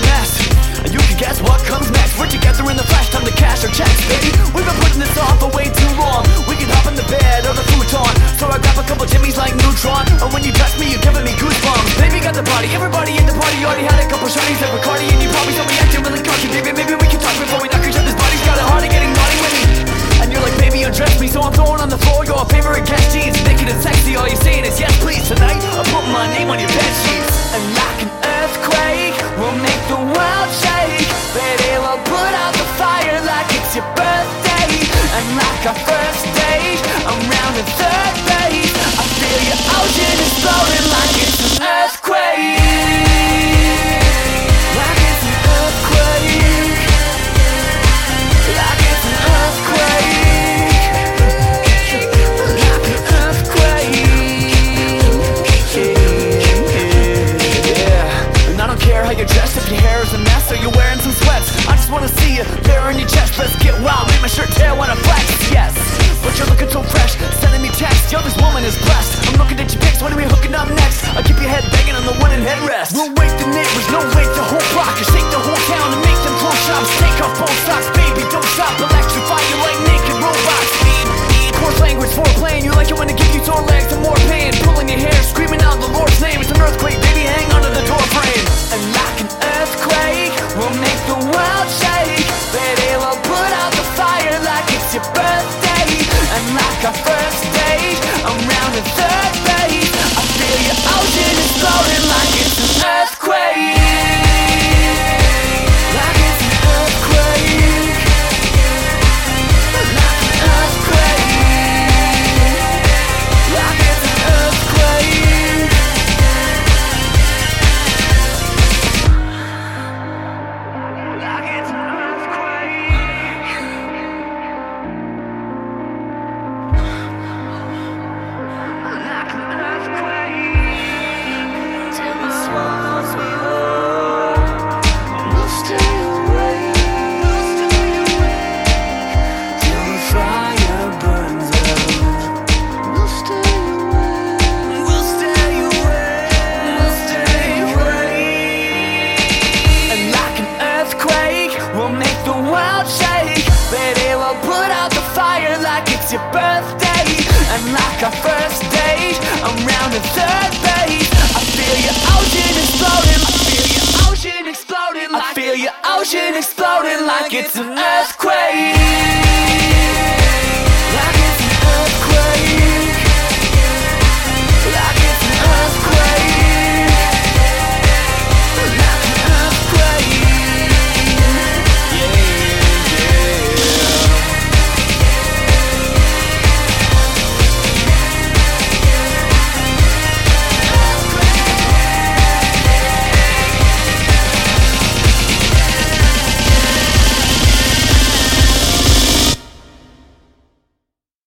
Finesse And you can guess what comes next. We're together in the flash, time to cash our checks, baby. We've been putting this off for way too long. We can hop in the bed or the futon. So I grab a couple jimmies like Neutron. Or when you touch me, you're giving me goosebumps. Baby got the body, everybody in the party Already had a couple shorties like Bacardi. And you probably saw me acting really cocky Baby, maybe we can talk before we knock each other's bodies. Got it hard and getting naughty with me. And you're like, baby, undress me. So I'm throwing on the floor your favorite Guess jeans. Naked and sexy, all you're saying is yes, like our first date, I'm round in third base I feel your ocean is exploding like it's an earthquake headrest We'll wake the neighbors, no wait the whole block And shake the whole town and make them close shops Take off both socks, baby, don't stop. Electrify you like naked robots. Coarse language for playing You like it when I give you sore legs and more pain Pulling your hair, screaming out the Lord's name. It's an earthquake, baby, hang onto the door frame. And like an earthquake We'll make the world shake. Baby, we'll put out the fire like it's your birthday. And like our shake. Baby, we'll put out the fire like it's your birthday. And like our first date, I'm round in third base. I feel your ocean exploding. I feel your ocean exploding. I feel your ocean exploding like it's an earthquake.